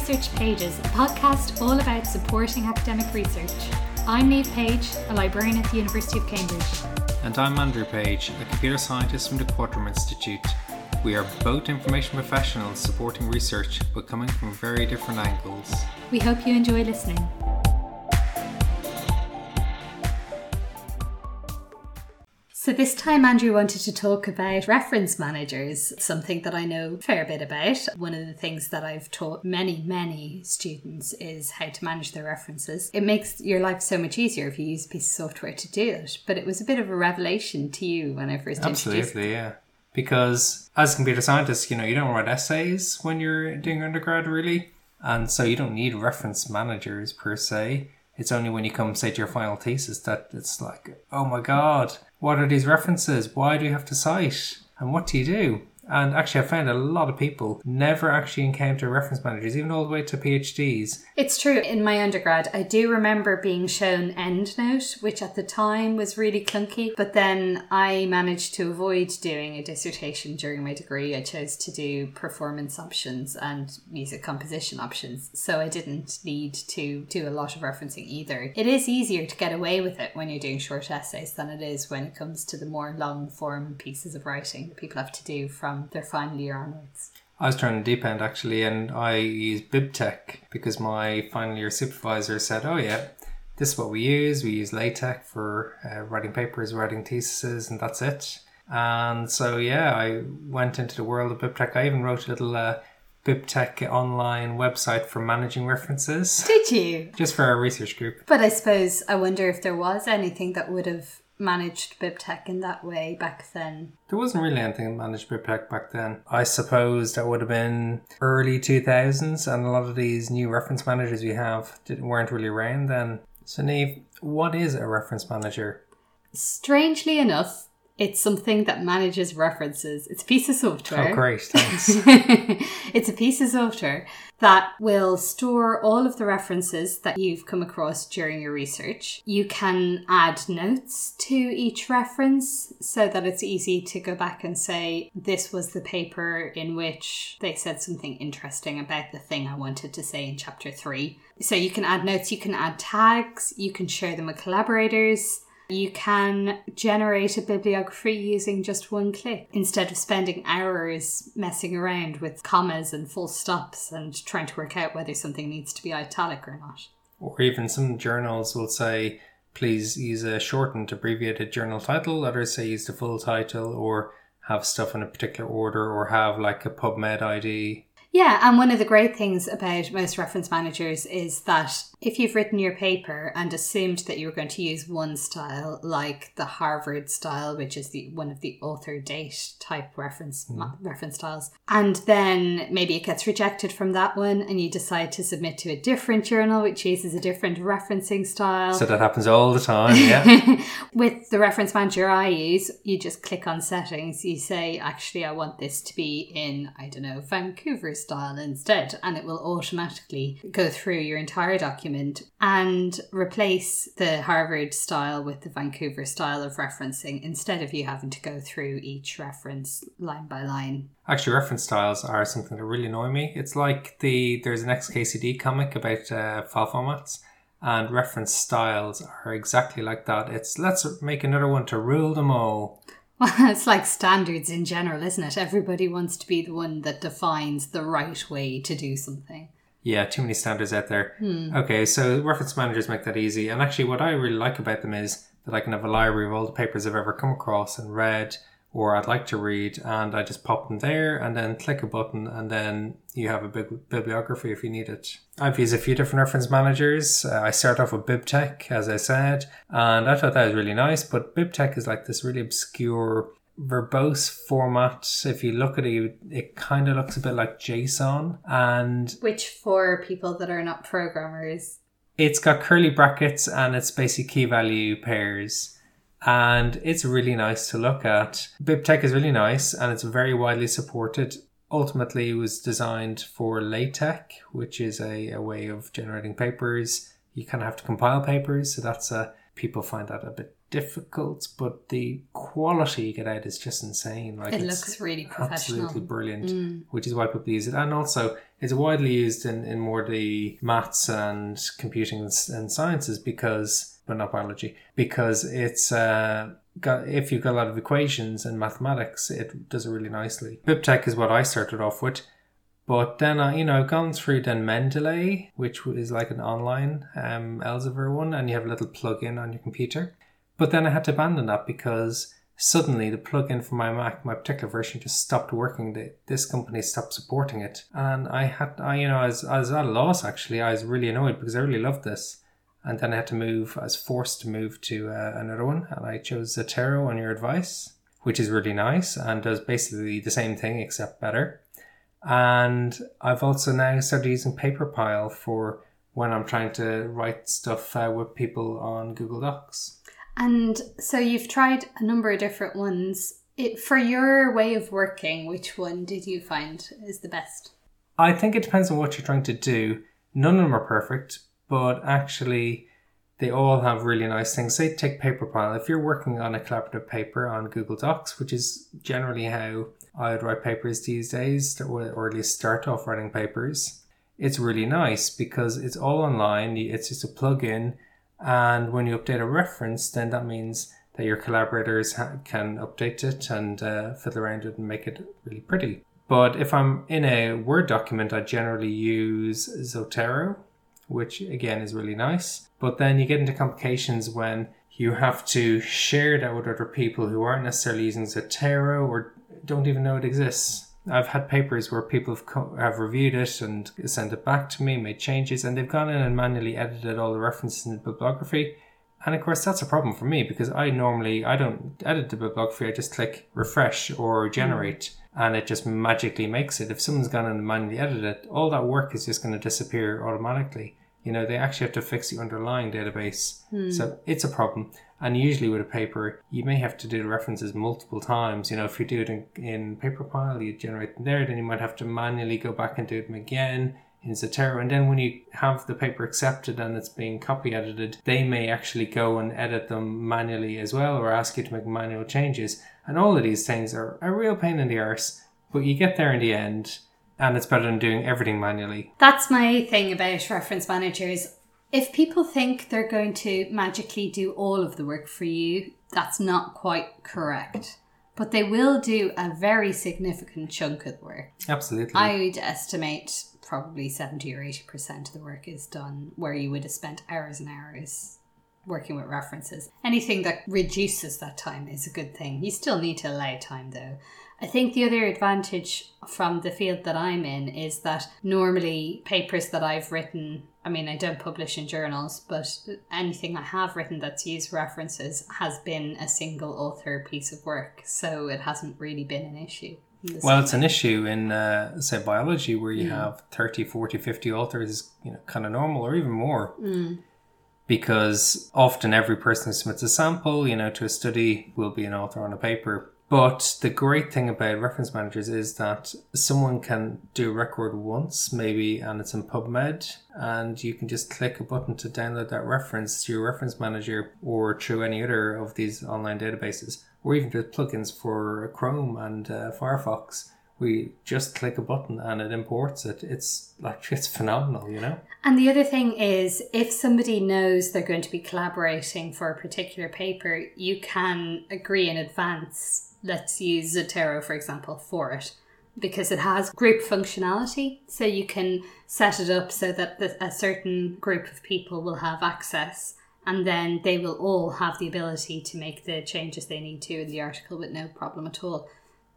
Research Pages, a podcast all about supporting academic research. I'm Neve Page, a librarian at the University of Cambridge. And I'm Andrew Page, a computer scientist from the Quadram Institute. We are both information professionals supporting research, but coming from very different angles. We hope you enjoy listening. So, this time Andrew wanted to talk about reference managers, something that I know a fair bit about. One of the things that I've taught many, many students is how to manage their references. It makes your life so much easier if you use a piece of software to do it, but it was a bit of a revelation to you when I first Absolutely, yeah. Because as a computer scientist, you know, you don't write essays when you're doing undergrad, really. And so you don't need reference managers per se. It's only when you come, say, to your final thesis that it's like, oh my God, what are these references? Why do you have to cite? And what do you do? And actually, I found a lot of people never actually encounter reference managers, even all the way to PhDs. It's true. In my undergrad, I do remember being shown EndNote, which at the time was really clunky. But then I managed to avoid doing a dissertation during my degree. I chose to do performance options and music composition options. So I didn't need to do a lot of referencing either. It is easier to get away with it when you're doing short essays than it is when it comes to the more long form pieces of writing that people have to do from their final year onwards. I was trying to deep end actually, and I used BibTeX because my final year supervisor said, "Oh yeah, this is what we use. We use LaTeX for uh, writing papers, writing theses, and that's it." And so yeah, I went into the world of BibTeX. I even wrote a little uh, BibTeX online website for managing references. Did you? Just for our research group. But I suppose I wonder if there was anything that would have managed BibTeX in that way back then? There wasn't really anything that managed BibTeX back then. I suppose that would have been early 2000s, and a lot of these new reference managers we have didn't, weren't really around then. So, Neve, what is a reference manager? Strangely enough, it's something that manages references. It's a piece of oh, software. Oh, great, thanks. it's a piece of software that will store all of the references that you've come across during your research. You can add notes to each reference so that it's easy to go back and say, this was the paper in which they said something interesting about the thing I wanted to say in chapter three. So you can add notes, you can add tags, you can share them with collaborators. You can generate a bibliography using just one click instead of spending hours messing around with commas and full stops and trying to work out whether something needs to be italic or not. Or even some journals will say, please use a shortened, abbreviated journal title. Others say use the full title or have stuff in a particular order or have like a PubMed ID. Yeah, and one of the great things about most reference managers is that if you've written your paper and assumed that you were going to use one style, like the Harvard style, which is the one of the author date type reference mm. reference styles, and then maybe it gets rejected from that one, and you decide to submit to a different journal which uses a different referencing style. So that happens all the time, yeah. With the reference manager I use, you just click on settings. You say, actually, I want this to be in I don't know Vancouver style instead, and it will automatically go through your entire document and replace the Harvard style with the Vancouver style of referencing instead of you having to go through each reference line by line. Actually, reference styles are something that really annoy me. It's like the there's an XKCD comic about uh, file formats and reference styles are exactly like that. It's let's make another one to rule them all. Well, it's like standards in general, isn't it? Everybody wants to be the one that defines the right way to do something. Yeah, too many standards out there. Hmm. Okay, so reference managers make that easy. And actually, what I really like about them is that I can have a library of all the papers I've ever come across and read or I'd like to read, and I just pop them there and then click a button, and then you have a big bibliography if you need it. I've used a few different reference managers. Uh, I start off with BibTeX, as I said, and I thought that was really nice, but BibTeX is like this really obscure verbose format. If you look at it, it kind of looks a bit like JSON. And which for people that are not programmers, it's got curly brackets and it's basically key value pairs. And it's really nice to look at. BibTeX is really nice and it's very widely supported. Ultimately, was designed for LaTeX, which is a, a way of generating papers. You kind of have to compile papers, so that's a people find that a bit difficult, but the quality you get out is just insane. Like It looks really professional. absolutely brilliant, Mm. which is why people use it. And also, it's widely used in, in more the maths and computing and, sciences because, but not biology, because it's uh, got if you've got a lot of equations and mathematics, it does it really nicely. BibTeX is what I started off with. But then, I, you know, I've gone through then Mendeley, which is like an online um, Elsevier one, and you have a little plug-in on your computer. But then I had to abandon that because suddenly the plug-in for my Mac, my particular version, just stopped working. The, this company stopped supporting it, and I had, I you know, I was, I was at a loss actually. I was really annoyed because I really loved this, and then I had to move. I was forced to move to uh, another one, and I chose Zotero on your advice, which is really nice and does basically the same thing except better. And I've also now started using PaperPile for when I'm trying to write stuff uh, with people on Google Docs. And so you've tried a number of different ones. It for your way of working, which one did you find is the best? I think it depends on what you're trying to do. None of them are perfect, but actually, they all have really nice things. Say, take PaperPile. If you're working on a collaborative paper on Google Docs, which is generally how I would write papers these days, or at least start off writing papers, it's really nice because it's all online. It's just a plug-in, and when you update a reference, then that means that your collaborators ha- can update it and uh, fiddle around it and make it really pretty. But if I'm in a Word document, I generally use Zotero, which again is really nice. But then you get into complications when you have to share that with other people who aren't necessarily using Zotero or don't even know it exists. I've had papers where people have, co- have reviewed it and sent it back to me, made changes, and they've gone in and manually edited all the references in the bibliography. And of course, that's a problem for me because I normally I don't edit the bibliography. I just click refresh or generate, mm. and it just magically makes it. If someone's gone in and manually edited it, all that work is just going to disappear automatically. You know, they actually have to fix the underlying database, hmm. so it's a problem. And usually with a paper, you may have to do the references multiple times. You know, if you do it in, in PaperPile, you generate them there, then you might have to manually go back and do them again in Zotero. And then when you have the paper accepted and it's being copy edited, they may actually go and edit them manually as well or ask you to make manual changes. And all of these things are a real pain in the arse, but you get there in the end and it's better than doing everything manually. That's my thing about reference managers. If people think they're going to magically do all of the work for you, that's not quite correct. But they will do a very significant chunk of the work. Absolutely. I would estimate probably 70 or 80% of the work is done where you would have spent hours and hours working with references. Anything that reduces that time is a good thing. You still need to allow time though. I think the other advantage from the field that I'm in is that normally papers that I've written, I mean, I don't publish in journals, but anything I have written that's used references has been a single author piece of work. So it hasn't really been an issue. Well, it's an issue in, uh, say, biology where you Mm. have 30, 40, 50 authors, you know, kind of normal or even more. Mm. Because often every person who submits a sample, you know, to a study will be an author on a paper. But the great thing about reference managers is that someone can do a record once, maybe, and it's in PubMed, and you can just click a button to download that reference to your reference manager or through any other of these online databases, or even just plugins for Chrome and uh, Firefox. We just click a button and it imports it. It's like it's phenomenal, you know. And the other thing is, if somebody knows they're going to be collaborating for a particular paper, you can agree in advance. Let's use Zotero, for example, for it because it has group functionality. So you can set it up so that a certain group of people will have access and then they will all have the ability to make the changes they need to in the article with no problem at all.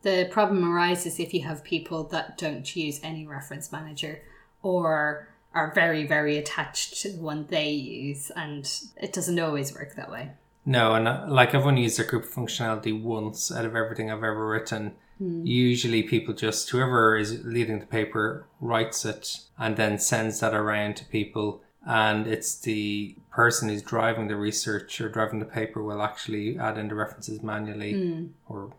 The problem arises if you have people that don't use any reference manager or are very, very attached to the one they use, and it doesn't always work that way. No, and uh, like I've only used the group functionality once out of everything I've ever written. Usually, people just whoever is leading the paper writes it and then sends that around to people, and it's the person who's driving the research or driving the paper will actually add in the references manually or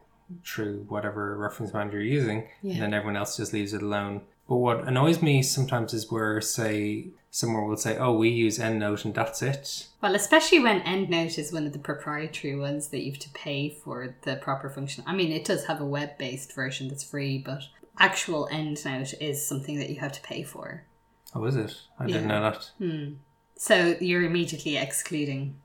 through whatever reference manager you're using, Yeah. and then everyone else just leaves it alone. But what annoys me sometimes is where, say, someone will say, oh, we use EndNote and that's it. Well, especially when EndNote is one of the proprietary ones that you have to pay for the proper function. I mean, it does have a web based version that's free, but actual EndNote is something that you have to pay for. Oh, is it? I didn't know that. Hmm. So you're immediately excluding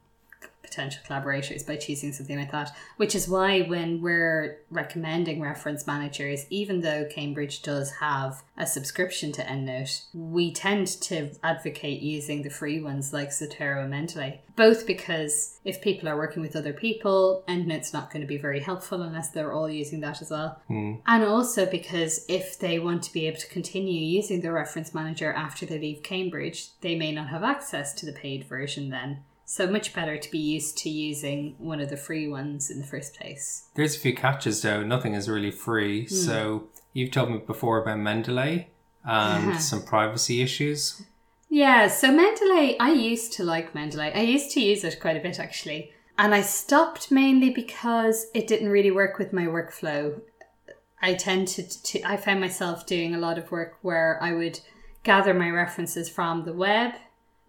potential collaborators by choosing something like that. Which is why when we're recommending reference managers, even though Cambridge does have a subscription to EndNote, we tend to advocate using the free ones like Zotero and Mendeley. Both because if people are working with other people, EndNote's not going to be very helpful unless they're all using that as well. Hmm. And also because if they want to be able to continue using the reference manager after they leave Cambridge, they may not have access to the paid version then. So much better to be used to using one of the free ones in the first place. There's a few catches though. Nothing is really free. Hmm. So you've told me before about Mendeley and Uh-huh. some privacy issues. Yeah, so Mendeley, I used to like Mendeley. I used to use it quite a bit actually. And I stopped mainly because it didn't really work with my workflow. I tended to, I found myself doing a lot of work where I would gather my references from the web.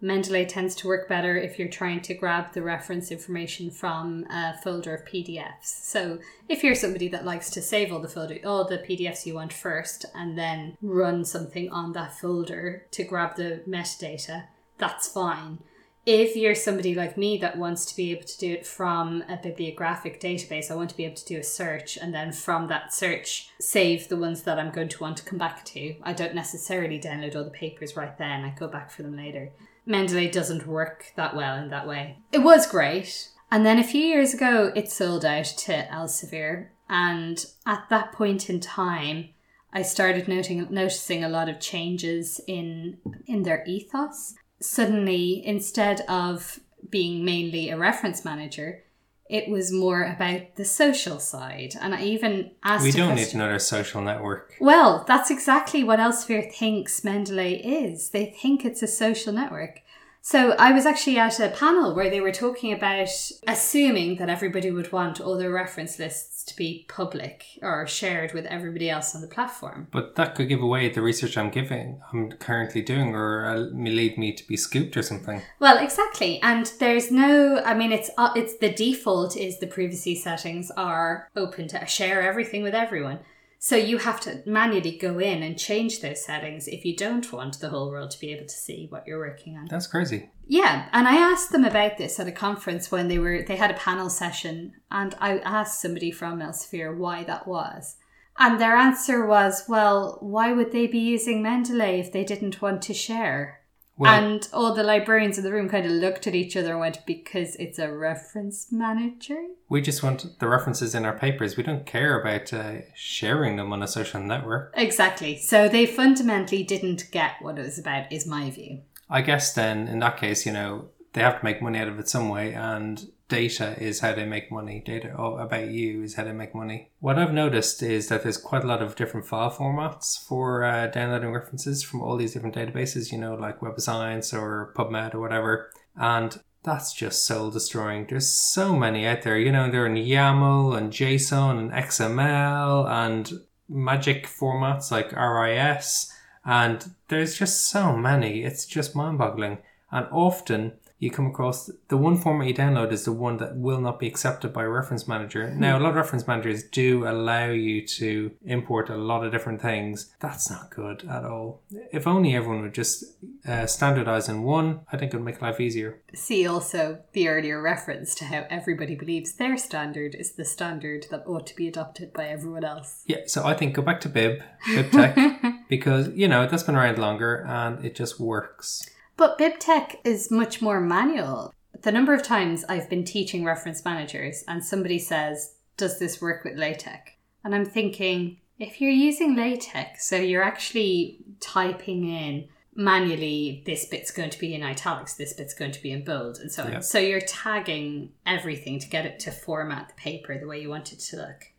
Mendeley tends to work better if you're trying to grab the reference information from a folder of PDFs. So if you're somebody that likes to save all the folder, all the PDFs you want first, and then run something on that folder to grab the metadata, that's fine. If you're somebody like me that wants to be able to do it from a bibliographic database, I want to be able to do a search and then from that search save the ones that I'm going to want to come back to. I don't necessarily download all the papers right then, I go back for them later. Mendeley doesn't work that well in that way. It was great. And then a few years ago, it sold out to Elsevier. And at that point in time, I started noting, noticing a lot of changes in in their ethos. Suddenly, instead of being mainly a reference manager, it was more about the social side. And I even asked We don't need another social network. well, that's exactly what Elsevier thinks Mendeley is. They think it's a social network. So I was actually at a panel where they were talking about assuming that everybody would want all their reference lists to be public or shared with everybody else on the platform. But that could give away the research I'm giving, I'm currently doing, or uh, may lead me to be scooped or something. Well, exactly. And there's no I mean it's uh, it's the default is the privacy settings are open to share everything with everyone. So you have to manually go in and change those settings if you don't want the whole world to be able to see what you're working on. That's crazy. Yeah, and I asked them about this at a conference when they were they had a panel session and I asked somebody from Elsevier why that was. And their answer was, well, why would they be using Mendeley if they didn't want to share? Well, and all the librarians in the room kind of looked at each other and went, because it's a reference manager? we just want the references in our papers. We don't care about uh, sharing them on a social network. Exactly. So they fundamentally didn't get what it was about, is my view. I guess then, in that case, you know, they have to make money out of it some way, and data is how they make money. Data about you is how they make money. What I've noticed is that there's quite a lot of different file formats for uh, downloading references from all these different databases, you know, like Web of Science or PubMed or whatever. And that's just soul destroying. There's so many out there, you know, they're in YAML and JSON and XML and magic formats like RIS. And there's just so many. It's just mind boggling. And often you come across the one format you download is the one that will not be accepted by a reference manager. Now, a lot of reference managers do allow you to import a lot of different things. That's not good at all. If only everyone would just uh, standardize in one, I think it would make life easier. See also the earlier reference to how everybody believes their standard is the standard that ought to be adopted by everyone else. Yeah, so I think go back to Bib, BibTeX, because, you know, that's been around longer and it just works. But BibTeX is much more manual. The number of times I've been teaching reference managers and somebody says, Does this work with LaTeX? And I'm thinking, if you're using LaTeX, so you're actually typing in manually, this bit's going to be in italics, this bit's going to be in bold, and so on. Yeah. So you're tagging everything to get it to format the paper the way you want it to look.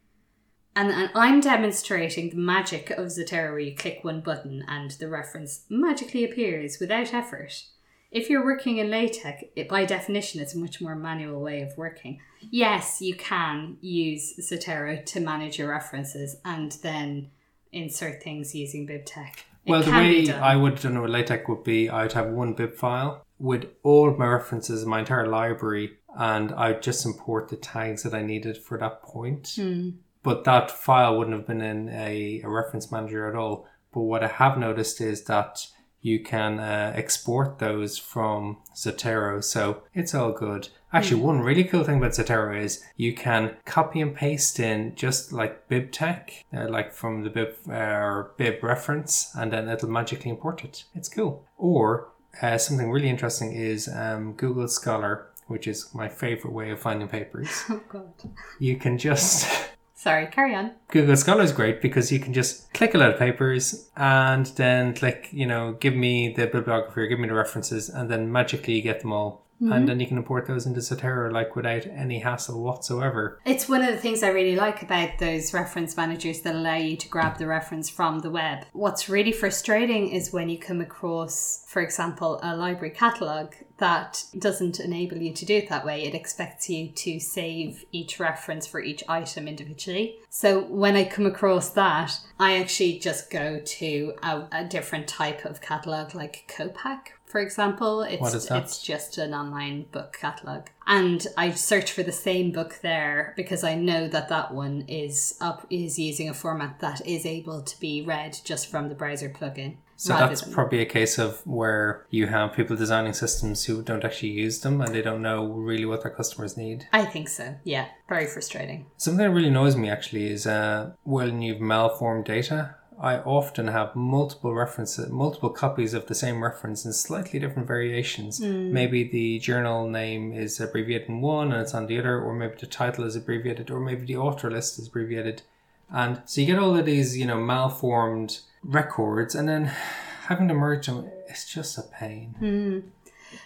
And, and I'm demonstrating the magic of Zotero where you click one button and the reference magically appears without effort. If you're working in LaTeX, it, by definition, it's a much more manual way of working. Yes, you can use Zotero to manage your references and then insert things using BibTeX. It Well, the way. I would have done it with LaTeX would be I'd have one bib file with all of my references, in my entire library, and I'd just import the tags that I needed for that point. Hmm. But that file wouldn't have been in a, a reference manager at all. But what I have noticed is that you can uh, export those from Zotero, so it's all good. Actually, Hmm. one really cool thing about Zotero is you can copy and paste in just like BibTeX, uh, like from the bib uh, or bib reference, and then it'll magically import it. It's cool. Or uh, something really interesting is um, Google Scholar, which is my favorite way of finding papers. Oh god. You can just Sorry, carry on. Google Scholar is great because you can just click a lot of papers and then click, you know, give me the bibliography or give me the references, and then magically you get them all. And mm-hmm. then you can import those into Zotero like without any hassle whatsoever. It's one of the things I really like about those reference managers that allow you to grab the reference from the web. What's really frustrating is when you come across, for example, a library catalogue that doesn't enable you to do it that way. It expects you to save each reference for each item individually. So when I come across that, I actually just go to a, a different type of catalogue like Copac. For example, it's What is that? it's just an online book catalog and i search for the same book there because i know that that one is up is using a format that is able to be read just from the browser plugin So that's than- probably a case of where you have people designing systems who don't actually use them and they don't know really what their customers need. i think so yeah very frustrating Something that really annoys me actually is uh, when you've malformed data. I often have multiple references, multiple copies of the same reference in slightly different variations. Hmm. Maybe the journal name is abbreviated in one and it's on the other, or maybe the title is abbreviated, or maybe the author list is abbreviated. And so you get all of these, you know, malformed records, and then having to merge them, it's just a pain. Hmm.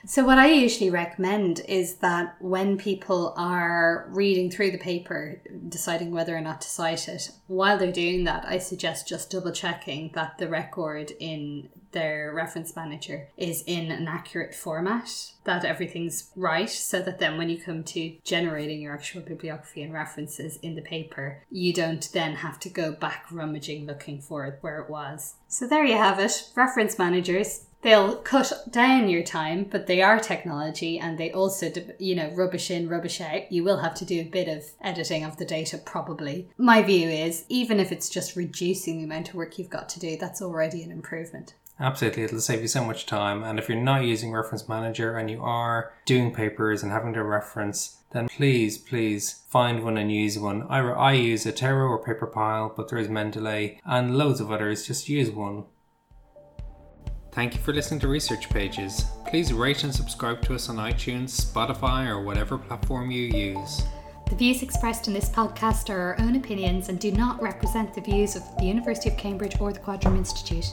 So, what I usually recommend is that when people are reading through the paper, deciding whether or not to cite it, while they're doing that, I suggest just double checking that the record in their reference manager is in an accurate format, that everything's right, so that then when you come to generating your actual bibliography and references in the paper, you don't then have to go back rummaging looking for it where it was. So, there you have it reference managers they'll cut down your time, but they are technology and they also, you know, rubbish in, rubbish out. You will have to do a bit of editing of the data, probably. My view is, even if it's just reducing the amount of work you've got to do, that's already an improvement. Absolutely, it'll save you so much time. And if you're not using Reference Manager and you are doing papers and having to reference, then please, please find one and use one. I, I use Zotero or Paperpile, but there is Mendeley and loads of others. Just use one. Thank you for listening to Research Pages. Please rate and subscribe to us on iTunes, Spotify, or whatever platform you use. The views expressed in this podcast are our own opinions and do not represent the views of the University of Cambridge or the Quadram Institute.